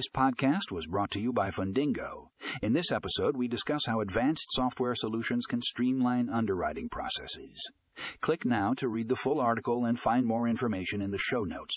This podcast was brought to you by Fundingo. In this episode, we discuss how advanced software solutions can streamline underwriting processes. Click now to read the full article and find more information in the show notes.